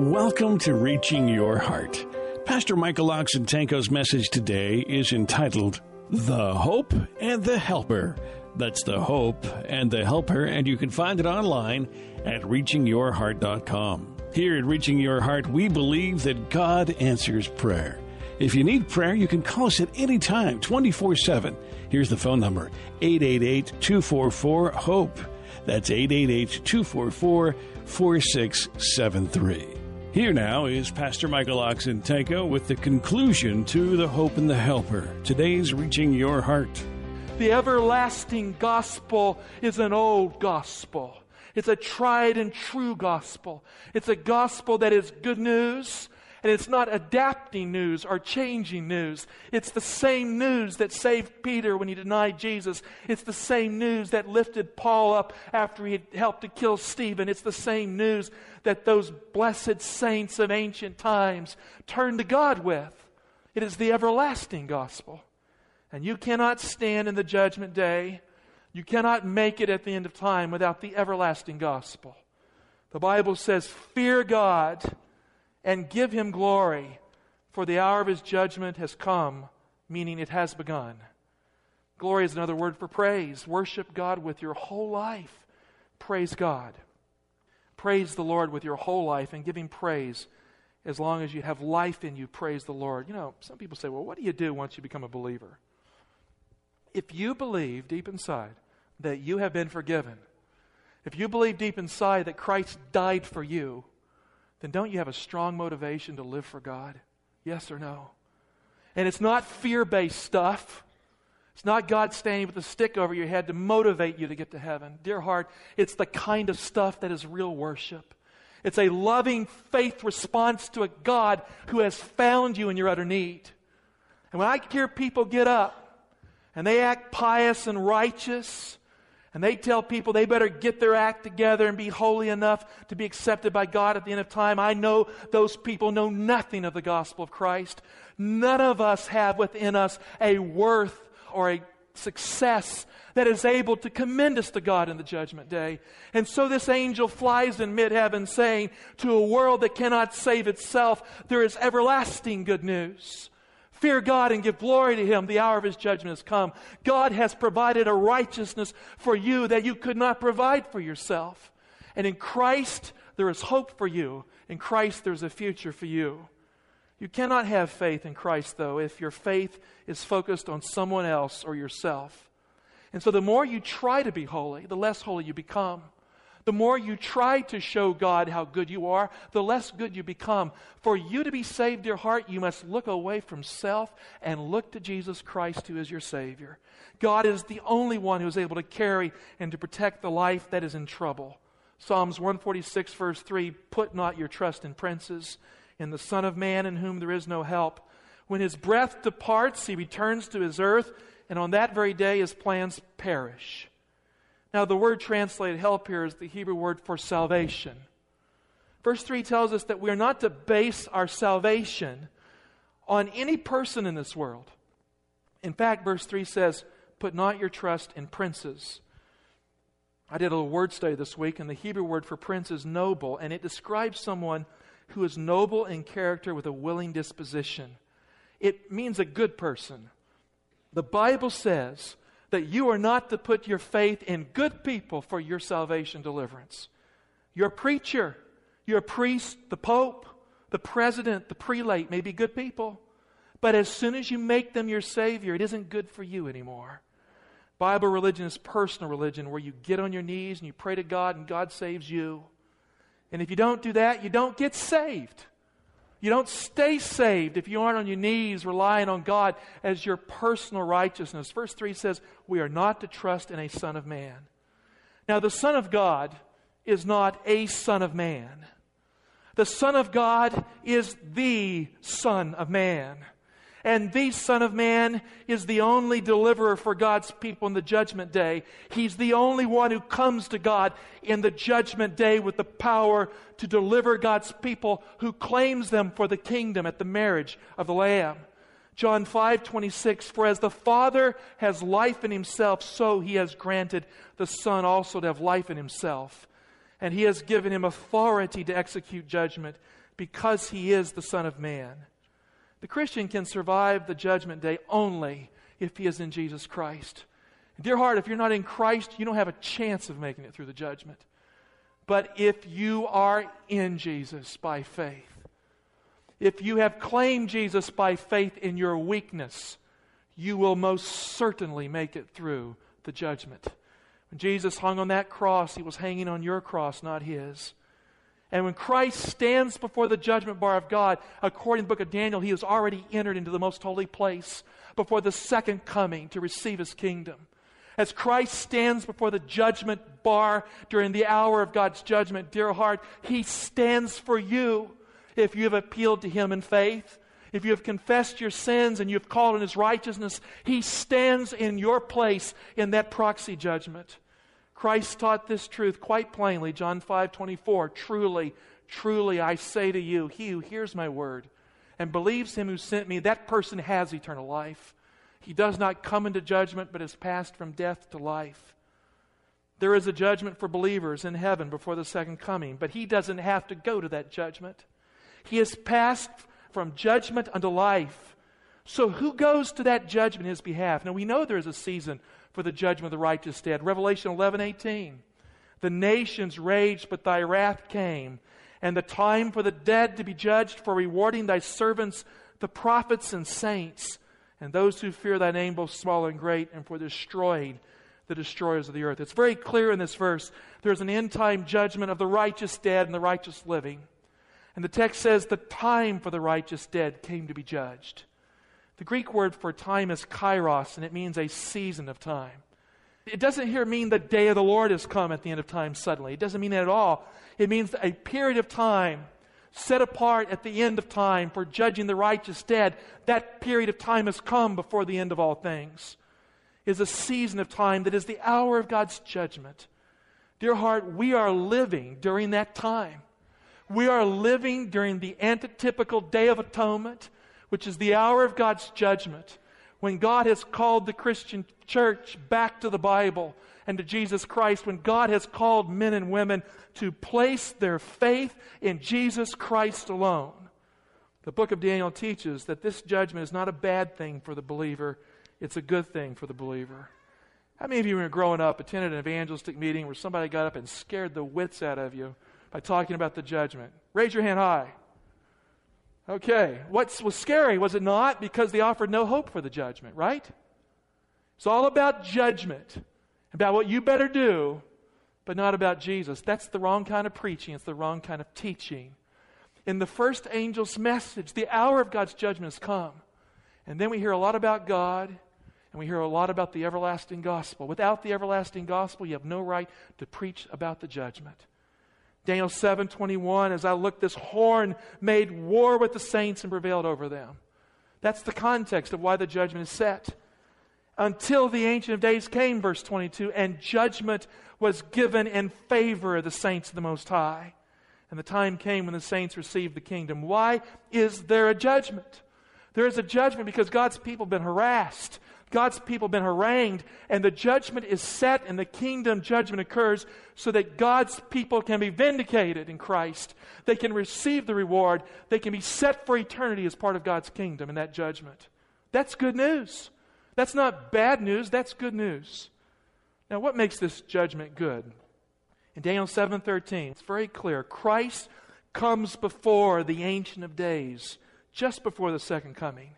Welcome to Reaching Your Heart. Pastor Michael Oxentenko's message today is entitled The Hope and the Helper. That's the Hope and the Helper, and you can find it online at reachingyourheart.com. Here at Reaching Your Heart, we believe that God answers prayer. If you need prayer, you can call us at any time, 24 7. Here's the phone number 888 244 HOPE. That's 888 244 4673. Here now is Pastor Michael Oxentenko with the conclusion to the Hope and the Helper. Today's Reaching Your Heart. The everlasting gospel is an old gospel. It's a tried and true gospel. It's a gospel that is good news, and it's not adapting news or changing news. It's the same news that saved Peter when he denied Jesus. It's the same news that lifted Paul up after he had helped to kill Stephen. It's the same news that those blessed saints of ancient times turned to God with. It is the everlasting gospel. And you cannot stand in the judgment day. You cannot make it at the end of time without the everlasting gospel. The Bible says, Fear God and give him glory, for the hour of his judgment has come, meaning it has begun. Glory is another word for praise. Worship God with your whole life. Praise God. Praise the Lord with your whole life and give him praise as long as you have life in you. Praise the Lord. You know, some people say, well, what do you do once you become a believer? If you believe deep inside that you have been forgiven, if you believe deep inside that Christ died for you, then don't you have a strong motivation to live for God? Yes or no? And it's not fear based stuff. It's not God standing with a stick over your head to motivate you to get to heaven. Dear heart, it's the kind of stuff that is real worship. It's a loving faith response to a God who has found you in your utter need. And when I hear people get up and they act pious and righteous, and they tell people they better get their act together and be holy enough to be accepted by God at the end of time. I know those people know nothing of the gospel of Christ. None of us have within us a worth or a success that is able to commend us to God in the judgment day. And so this angel flies in mid heaven saying, To a world that cannot save itself, there is everlasting good news. Fear God and give glory to Him. The hour of His judgment has come. God has provided a righteousness for you that you could not provide for yourself. And in Christ, there is hope for you. In Christ, there's a future for you. You cannot have faith in Christ, though, if your faith is focused on someone else or yourself. And so the more you try to be holy, the less holy you become. The more you try to show God how good you are, the less good you become. For you to be saved, dear heart, you must look away from self and look to Jesus Christ, who is your Savior. God is the only one who is able to carry and to protect the life that is in trouble. Psalms 146, verse 3 Put not your trust in princes, in the Son of Man in whom there is no help. When his breath departs, he returns to his earth, and on that very day his plans perish. Now, the word translated help here is the Hebrew word for salvation. Verse 3 tells us that we are not to base our salvation on any person in this world. In fact, verse 3 says, Put not your trust in princes. I did a little word study this week, and the Hebrew word for prince is noble, and it describes someone who is noble in character with a willing disposition. It means a good person. The Bible says that you are not to put your faith in good people for your salvation deliverance. Your preacher, your priest, the pope, the president, the prelate may be good people, but as soon as you make them your savior, it isn't good for you anymore. Bible religion is personal religion where you get on your knees and you pray to God and God saves you. And if you don't do that, you don't get saved. You don't stay saved if you aren't on your knees relying on God as your personal righteousness. Verse 3 says, We are not to trust in a Son of Man. Now, the Son of God is not a Son of Man. The Son of God is the Son of Man. And the Son of Man is the only deliverer for God's people in the judgment day. He's the only one who comes to God in the judgment day with the power to deliver God's people who claims them for the kingdom at the marriage of the Lamb. John 5 26, for as the Father has life in himself, so he has granted the Son also to have life in himself. And he has given him authority to execute judgment because he is the Son of Man. The Christian can survive the judgment day only if he is in Jesus Christ. Dear heart, if you're not in Christ, you don't have a chance of making it through the judgment. But if you are in Jesus by faith, if you have claimed Jesus by faith in your weakness, you will most certainly make it through the judgment. When Jesus hung on that cross, he was hanging on your cross, not his. And when Christ stands before the judgment bar of God, according to the book of Daniel, he has already entered into the most holy place before the second coming to receive his kingdom. As Christ stands before the judgment bar during the hour of God's judgment, dear heart, he stands for you if you have appealed to him in faith. If you have confessed your sins and you have called on his righteousness, he stands in your place in that proxy judgment. Christ taught this truth quite plainly, John 5 24. Truly, truly, I say to you, he who hears my word and believes him who sent me, that person has eternal life. He does not come into judgment, but is passed from death to life. There is a judgment for believers in heaven before the second coming, but he doesn't have to go to that judgment. He has passed from judgment unto life. So who goes to that judgment in his behalf? Now we know there is a season for the judgment of the righteous dead. Revelation 11 18. The nations raged, but thy wrath came, and the time for the dead to be judged for rewarding thy servants, the prophets and saints, and those who fear thy name, both small and great, and for destroying the destroyers of the earth. It's very clear in this verse there's an end time judgment of the righteous dead and the righteous living. And the text says the time for the righteous dead came to be judged. The Greek word for time is kairos, and it means a season of time. It doesn't here mean the day of the Lord has come at the end of time suddenly. It doesn't mean that at all. It means a period of time set apart at the end of time for judging the righteous dead. That period of time has come before the end of all things. It is a season of time that is the hour of God's judgment. Dear heart, we are living during that time. We are living during the antitypical Day of Atonement which is the hour of God's judgment, when God has called the Christian church back to the Bible and to Jesus Christ, when God has called men and women to place their faith in Jesus Christ alone. The book of Daniel teaches that this judgment is not a bad thing for the believer, it's a good thing for the believer. How many of you, when you were growing up, attended an evangelistic meeting where somebody got up and scared the wits out of you by talking about the judgment? Raise your hand high. Okay, what was scary, was it not? Because they offered no hope for the judgment, right? It's all about judgment, about what you better do, but not about Jesus. That's the wrong kind of preaching, it's the wrong kind of teaching. In the first angel's message, the hour of God's judgment has come. And then we hear a lot about God, and we hear a lot about the everlasting gospel. Without the everlasting gospel, you have no right to preach about the judgment. Daniel 7:21 as I looked this horn made war with the saints and prevailed over them. That's the context of why the judgment is set. Until the ancient of days came verse 22 and judgment was given in favor of the saints of the most high. And the time came when the saints received the kingdom. Why is there a judgment? There is a judgment because God's people have been harassed. God's people have been harangued, and the judgment is set, and the kingdom judgment occurs so that God's people can be vindicated in Christ. They can receive the reward. They can be set for eternity as part of God's kingdom in that judgment. That's good news. That's not bad news, that's good news. Now, what makes this judgment good? In Daniel 7:13, it's very clear. Christ comes before the ancient of days, just before the second coming.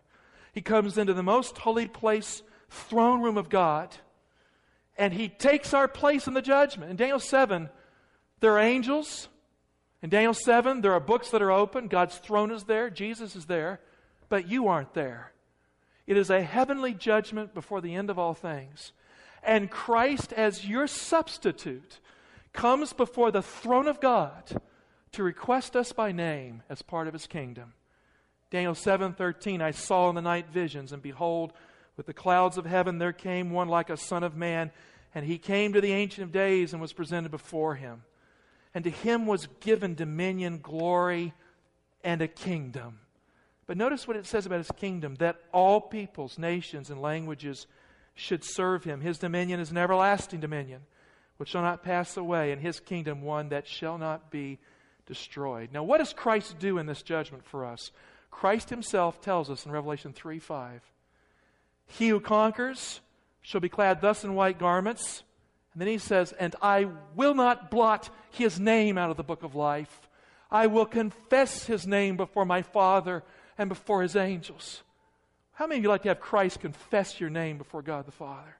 He comes into the most holy place, throne room of God, and he takes our place in the judgment. In Daniel 7, there are angels. In Daniel 7, there are books that are open. God's throne is there, Jesus is there, but you aren't there. It is a heavenly judgment before the end of all things. And Christ, as your substitute, comes before the throne of God to request us by name as part of his kingdom. Daniel 7:13 I saw in the night visions and behold with the clouds of heaven there came one like a son of man and he came to the ancient of days and was presented before him and to him was given dominion glory and a kingdom but notice what it says about his kingdom that all peoples nations and languages should serve him his dominion is an everlasting dominion which shall not pass away and his kingdom one that shall not be destroyed. Now, what does Christ do in this judgment for us? Christ himself tells us in Revelation 3 5. He who conquers shall be clad thus in white garments. And then he says, And I will not blot his name out of the book of life. I will confess his name before my Father and before his angels. How many of you like to have Christ confess your name before God the Father?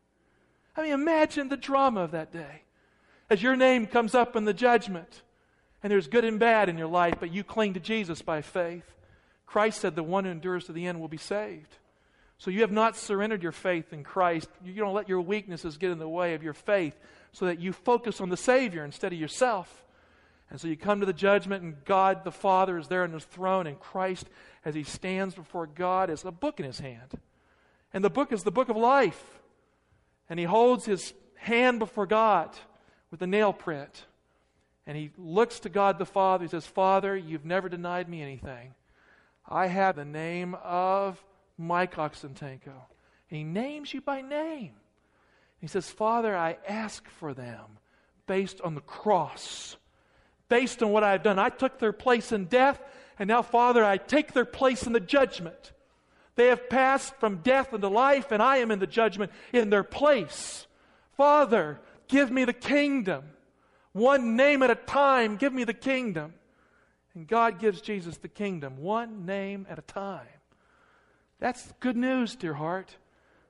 I mean, imagine the drama of that day. As your name comes up in the judgment, and there's good and bad in your life, but you cling to Jesus by faith. Christ said, The one who endures to the end will be saved. So you have not surrendered your faith in Christ. You don't let your weaknesses get in the way of your faith so that you focus on the Savior instead of yourself. And so you come to the judgment, and God the Father is there on his throne, and Christ, as he stands before God, has a book in his hand. And the book is the book of life. And he holds his hand before God with a nail print. And he looks to God the Father. He says, Father, you've never denied me anything. I have the name of Mike Oxentenko. He names you by name. He says, Father, I ask for them based on the cross, based on what I've done. I took their place in death, and now, Father, I take their place in the judgment. They have passed from death into life, and I am in the judgment in their place. Father, give me the kingdom. One name at a time, give me the kingdom. And God gives Jesus the kingdom, one name at a time. That's good news, dear heart.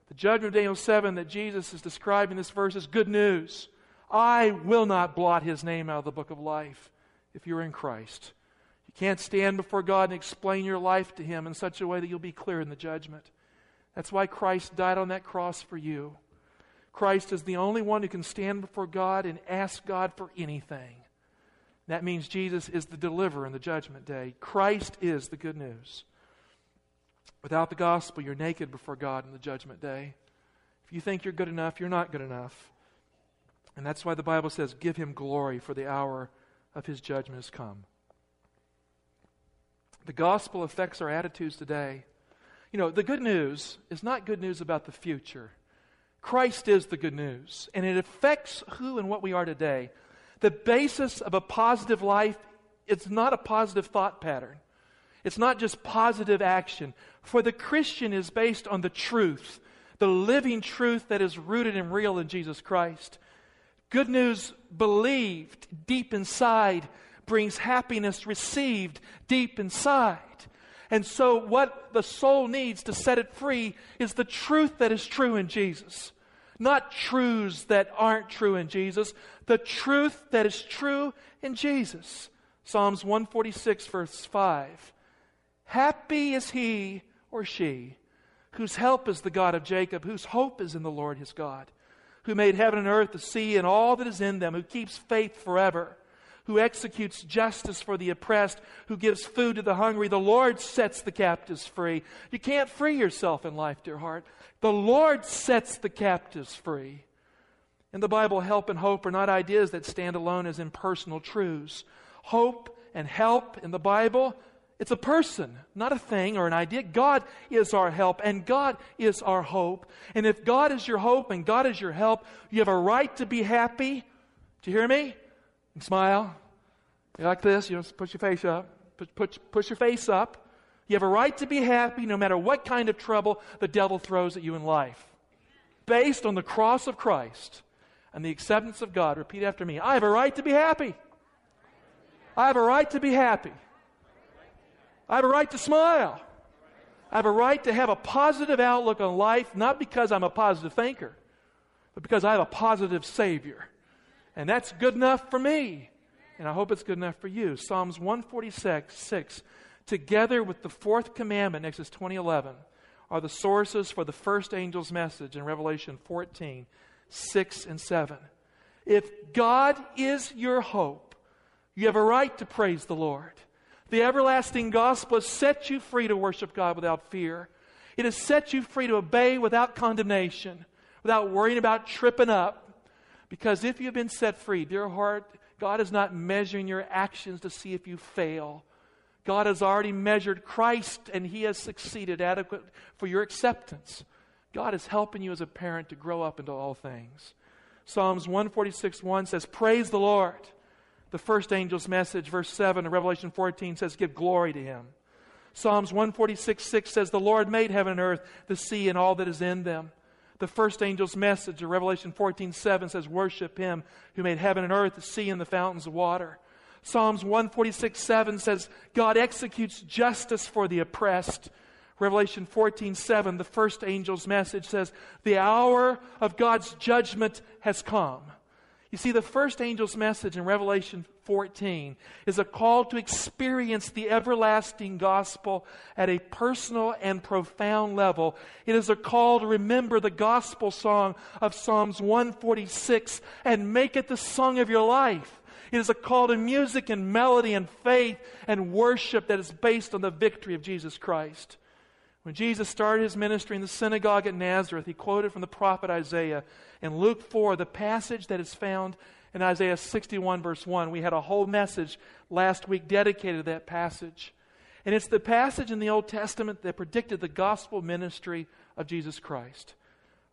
The judgment of Daniel 7 that Jesus is describing in this verse is good news. I will not blot his name out of the book of life if you're in Christ. You can't stand before God and explain your life to him in such a way that you'll be clear in the judgment. That's why Christ died on that cross for you. Christ is the only one who can stand before God and ask God for anything. That means Jesus is the deliverer in the judgment day. Christ is the good news. Without the gospel, you're naked before God in the judgment day. If you think you're good enough, you're not good enough. And that's why the Bible says, Give him glory, for the hour of his judgment has come. The gospel affects our attitudes today. You know, the good news is not good news about the future. Christ is the good news, and it affects who and what we are today. The basis of a positive life, it's not a positive thought pattern. It's not just positive action. For the Christian is based on the truth, the living truth that is rooted and real in Jesus Christ. Good news believed deep inside brings happiness received deep inside. And so, what the soul needs to set it free is the truth that is true in Jesus. Not truths that aren't true in Jesus, the truth that is true in Jesus. Psalms 146, verse 5. Happy is he or she whose help is the God of Jacob, whose hope is in the Lord his God, who made heaven and earth, the sea, and all that is in them, who keeps faith forever who executes justice for the oppressed, who gives food to the hungry. The Lord sets the captives free. You can't free yourself in life, dear heart. The Lord sets the captives free. In the Bible, help and hope are not ideas that stand alone as impersonal truths. Hope and help in the Bible, it's a person, not a thing or an idea. God is our help and God is our hope. And if God is your hope and God is your help, you have a right to be happy. Do you hear me? And smile. You like this? You know, put your face up. Push your face up. You have a right to be happy no matter what kind of trouble the devil throws at you in life. Based on the cross of Christ and the acceptance of God, repeat after me I have a right to be happy. I have a right to be happy. I have a right to smile. I have a right to have a positive outlook on life, not because I'm a positive thinker, but because I have a positive Savior. And that's good enough for me. And I hope it's good enough for you. Psalms 146, 6, together with the fourth commandment, Exodus 2011, are the sources for the first angel's message in Revelation 14, 6 and 7. If God is your hope, You have a right to praise the Lord. The everlasting gospel has set you free to worship God without fear. It has set you free to obey without condemnation, without worrying about tripping up. Because if you've been set free, dear heart, God is not measuring your actions to see if you fail. God has already measured Christ and He has succeeded adequate for your acceptance. God is helping you as a parent to grow up into all things. Psalms 146 1 says, Praise the Lord. The first angel's message, verse 7 of Revelation 14 says, Give glory to Him. Psalms 146 6 says, The Lord made heaven and earth, the sea, and all that is in them. The first angel's message of Revelation 14 7 says, Worship Him who made heaven and earth, the sea, and the fountains of water. Psalms 146 7 says, God executes justice for the oppressed. Revelation 14 7, the first angel's message says, The hour of God's judgment has come. You see, the first angel's message in Revelation 14 is a call to experience the everlasting gospel at a personal and profound level. It is a call to remember the gospel song of Psalms 146 and make it the song of your life. It is a call to music and melody and faith and worship that is based on the victory of Jesus Christ. When Jesus started his ministry in the synagogue at Nazareth, he quoted from the prophet Isaiah in Luke 4, the passage that is found in Isaiah 61, verse 1. We had a whole message last week dedicated to that passage. And it's the passage in the Old Testament that predicted the gospel ministry of Jesus Christ.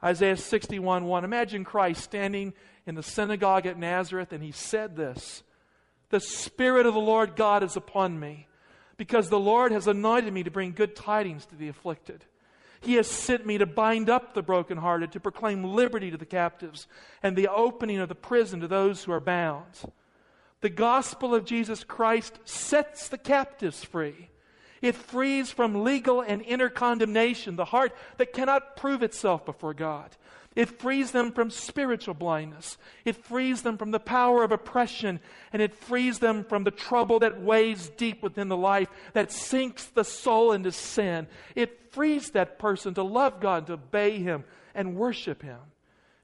Isaiah 61 1. Imagine Christ standing in the synagogue at Nazareth, and he said this The Spirit of the Lord God is upon me, because the Lord has anointed me to bring good tidings to the afflicted. He has sent me to bind up the brokenhearted, to proclaim liberty to the captives, and the opening of the prison to those who are bound. The gospel of Jesus Christ sets the captives free. It frees from legal and inner condemnation the heart that cannot prove itself before God. It frees them from spiritual blindness. It frees them from the power of oppression. And it frees them from the trouble that weighs deep within the life, that sinks the soul into sin. It frees that person to love God, to obey Him, and worship Him.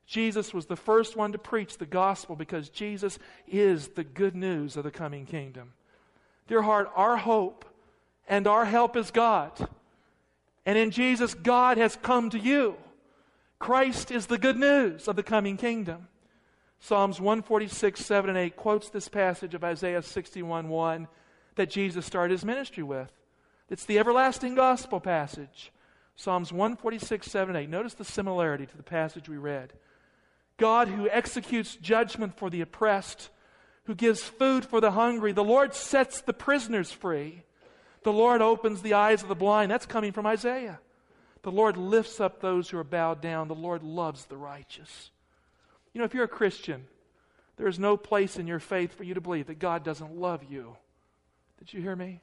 Jesus was the first one to preach the gospel because Jesus is the good news of the coming kingdom. Dear heart, our hope and our help is God. And in Jesus, God has come to you. Christ is the good news of the coming kingdom. Psalms 146, 7 and 8 quotes this passage of Isaiah 61, 1 that Jesus started his ministry with. It's the everlasting gospel passage. Psalms 146, 7 and 8. Notice the similarity to the passage we read. God who executes judgment for the oppressed, who gives food for the hungry. The Lord sets the prisoners free. The Lord opens the eyes of the blind. That's coming from Isaiah. The Lord lifts up those who are bowed down. The Lord loves the righteous. You know, if you're a Christian, there is no place in your faith for you to believe that God doesn't love you. Did you hear me?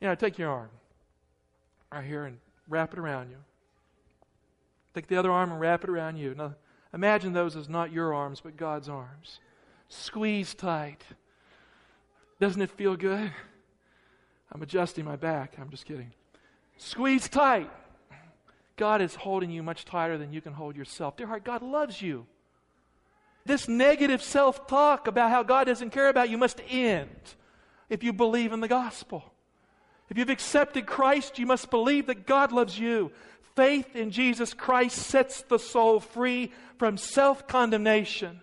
You know, take your arm right here and wrap it around you. Take the other arm and wrap it around you. Now, imagine those as not your arms, but God's arms. Squeeze tight. Doesn't it feel good? I'm adjusting my back. I'm just kidding. Squeeze tight. God is holding you much tighter than you can hold yourself. Dear heart, God loves you. This negative self talk about how God doesn't care about you must end if you believe in the gospel. If you've accepted Christ, you must believe that God loves you. Faith in Jesus Christ sets the soul free from self condemnation.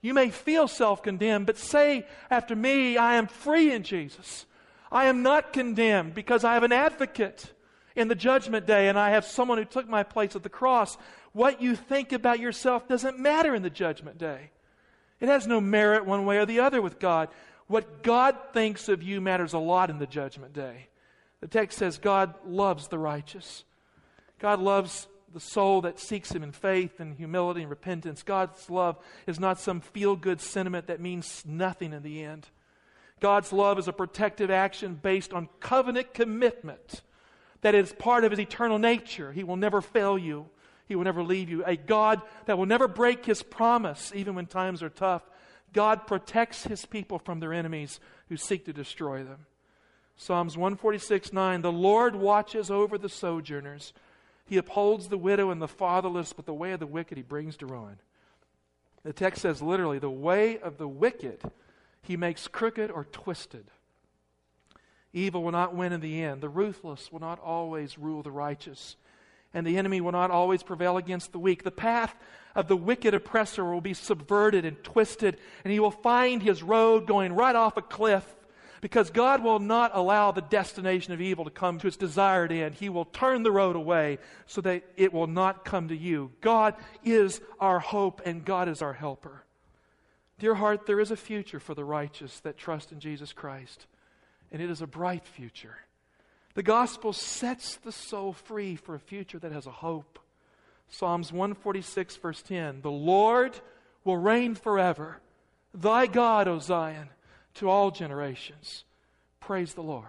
You may feel self condemned, but say after me, I am free in Jesus. I am not condemned because I have an advocate in the judgment day and I have someone who took my place at the cross. What you think about yourself doesn't matter in the judgment day. It has no merit one way or the other with God. What God thinks of you matters a lot in the judgment day. The text says God loves the righteous. God loves the soul that seeks Him in faith and humility and repentance. God's love is not some feel good sentiment that means nothing in the end. God's love is a protective action based on covenant commitment that is part of his eternal nature. He will never fail you, he will never leave you. A God that will never break his promise, even when times are tough. God protects his people from their enemies who seek to destroy them. Psalms 146 9 The Lord watches over the sojourners. He upholds the widow and the fatherless, but the way of the wicked he brings to ruin. The text says literally, the way of the wicked he makes crooked or twisted. Evil will not win in the end. The ruthless will not always rule the righteous. And the enemy will not always prevail against the weak. The path of the wicked oppressor will be subverted and twisted, and he will find his road going right off a cliff because God will not allow the destination of evil to come to its desired end. He will turn the road away so that it will not come to you. God is our hope and God is our helper. Dear heart, there is a future for the righteous that trust in Jesus Christ, and it is a bright future. The gospel sets the soul free for a future that has a hope. Psalms 146, verse 10 The Lord will reign forever. Thy God, O Zion to all generations. Praise the Lord.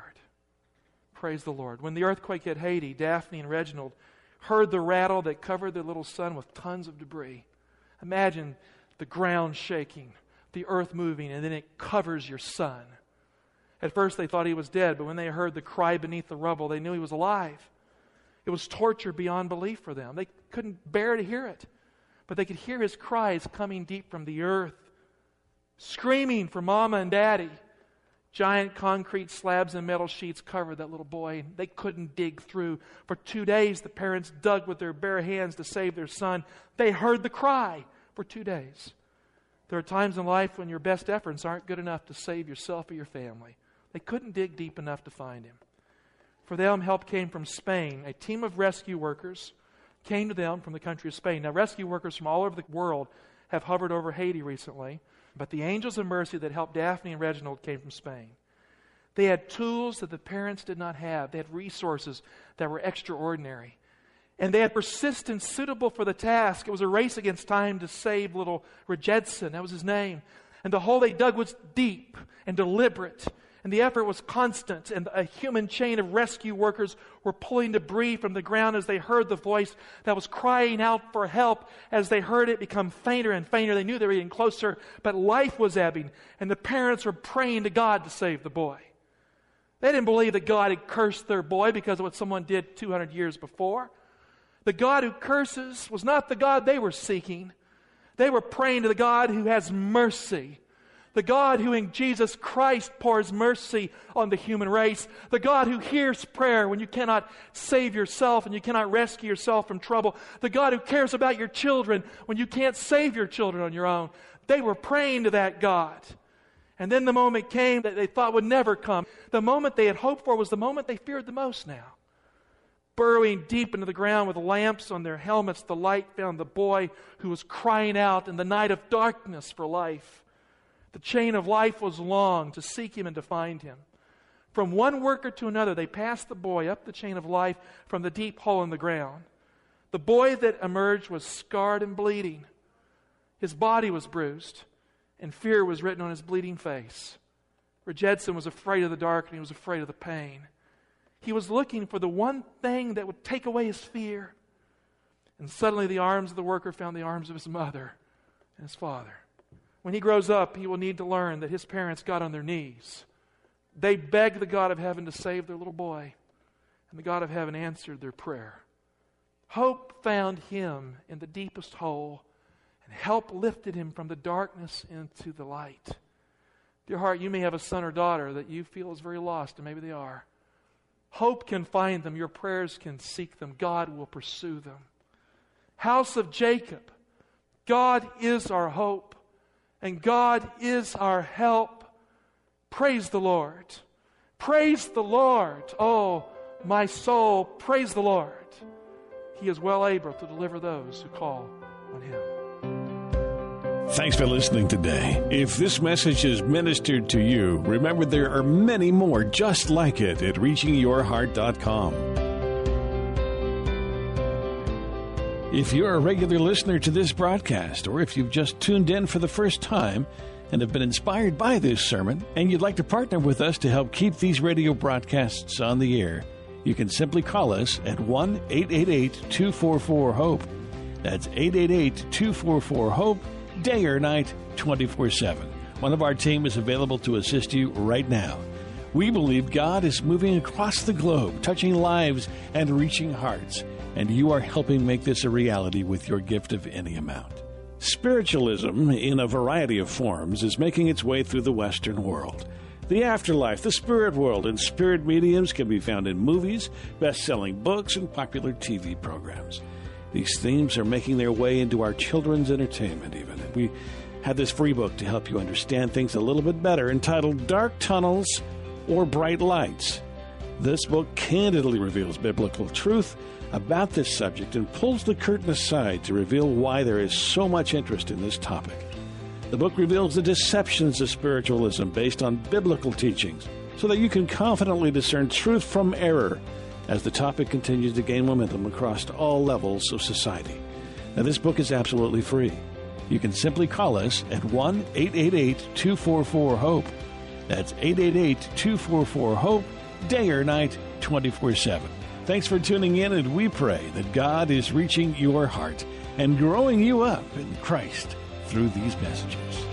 Praise the Lord. When the earthquake hit Haiti, Daphne and Reginald heard the rattle that covered their little son with tons of debris. Imagine the ground shaking, the earth moving, and then it covers your son. At first, they thought he was dead, but when they heard the cry beneath the rubble, they knew he was alive. It was torture beyond belief for them. They couldn't bear to hear it, but they could hear his cries coming deep from the earth screaming for mama and daddy. Giant concrete slabs and metal sheets covered that little boy. They couldn't dig through. For two days, the parents dug with their bare hands to save their son. They heard the cry for two days. There are times in life when your best efforts aren't good enough to save yourself or your family. They couldn't dig deep enough to find him. For them, help came from Spain. A team of rescue workers came to them from the country of Spain. Now, rescue workers from all over the world have hovered over Haiti recently. But the angels of mercy that helped Daphne and Reginald came from Spain. They had tools that the parents did not have, they had resources that were extraordinary. And they had persistence suitable for the task. It was a race against time to save little Rejedson. That was his name. And the hole they dug was deep and deliberate and the effort was constant, and a human chain of rescue workers were pulling debris from the ground as they heard the voice that was crying out for help. As they heard it become fainter and fainter, they knew they were getting closer, but life was ebbing, and the parents were praying to God to save the boy. They didn't believe that God had cursed their boy because of what someone did 200 years before. The God who curses was not the God they were seeking. They were praying to the God who has mercy the God who in Jesus Christ pours mercy on the human race, the God who hears prayer when you cannot save yourself and you cannot rescue yourself from trouble, the God who cares about your children when you can't save your children on your own. They were praying to that God. And then the moment came that they thought would never come. The moment they had hoped for was the moment they feared the most now. Burrowing deep into the ground with lamps on their helmets, the light found the boy who was crying out in the night of darkness for life. The chain of life was long to seek him and to find him. From one worker to another, they passed the boy up the chain of life from the deep hole in the ground. The boy that emerged was scarred and bleeding. His body was bruised, and fear was written on his bleeding face. Rejedson was afraid of the dark and he was afraid of the pain. He was looking for the one thing that would take away his fear. And suddenly the arms of the worker found the arms of his mother and his father. When he grows up, he will need to learn that his parents got on their knees. They begged the God of heaven to save their little boy, and the God of heaven answered their prayer. Hope found him in the deepest hole, and help lifted him from the darkness into the light. Dear heart, you may have a son or daughter that you feel is very lost, and maybe they are. Hope can find them. Your prayers can seek them. God will pursue them. House of Jacob, God is our hope and God is our help. Praise the Lord. Praise the Lord. Oh, my soul, praise the Lord. He is well able to deliver those who call on him. Thanks for listening today. If this message is ministered to you, remember there are many more just like it at reachingyourheart.com. If you're a regular listener to this broadcast, or if you've just tuned in for the first time and have been inspired by this sermon, and you'd like to partner with us to help keep these radio broadcasts on the air, you can simply call us at 1 888 244 HOPE. That's 888 244 HOPE, day or night, 24 7. One of our team is available to assist you right now. We believe God is moving across the globe, touching lives and reaching hearts and you are helping make this a reality with your gift of any amount. Spiritualism, in a variety of forms, is making its way through the Western world. The afterlife, the spirit world, and spirit mediums can be found in movies, best selling books, and popular TV programs. These themes are making their way into our children's entertainment, even. We have this free book to help you understand things a little bit better entitled Dark Tunnels or Bright Lights. This book candidly reveals biblical truth about this subject and pulls the curtain aside to reveal why there is so much interest in this topic. The book reveals the deceptions of spiritualism based on biblical teachings so that you can confidently discern truth from error as the topic continues to gain momentum across all levels of society. Now, this book is absolutely free. You can simply call us at 1 888 244 HOPE. That's 888 244 HOPE, day or night, 24 7. Thanks for tuning in, and we pray that God is reaching your heart and growing you up in Christ through these messages.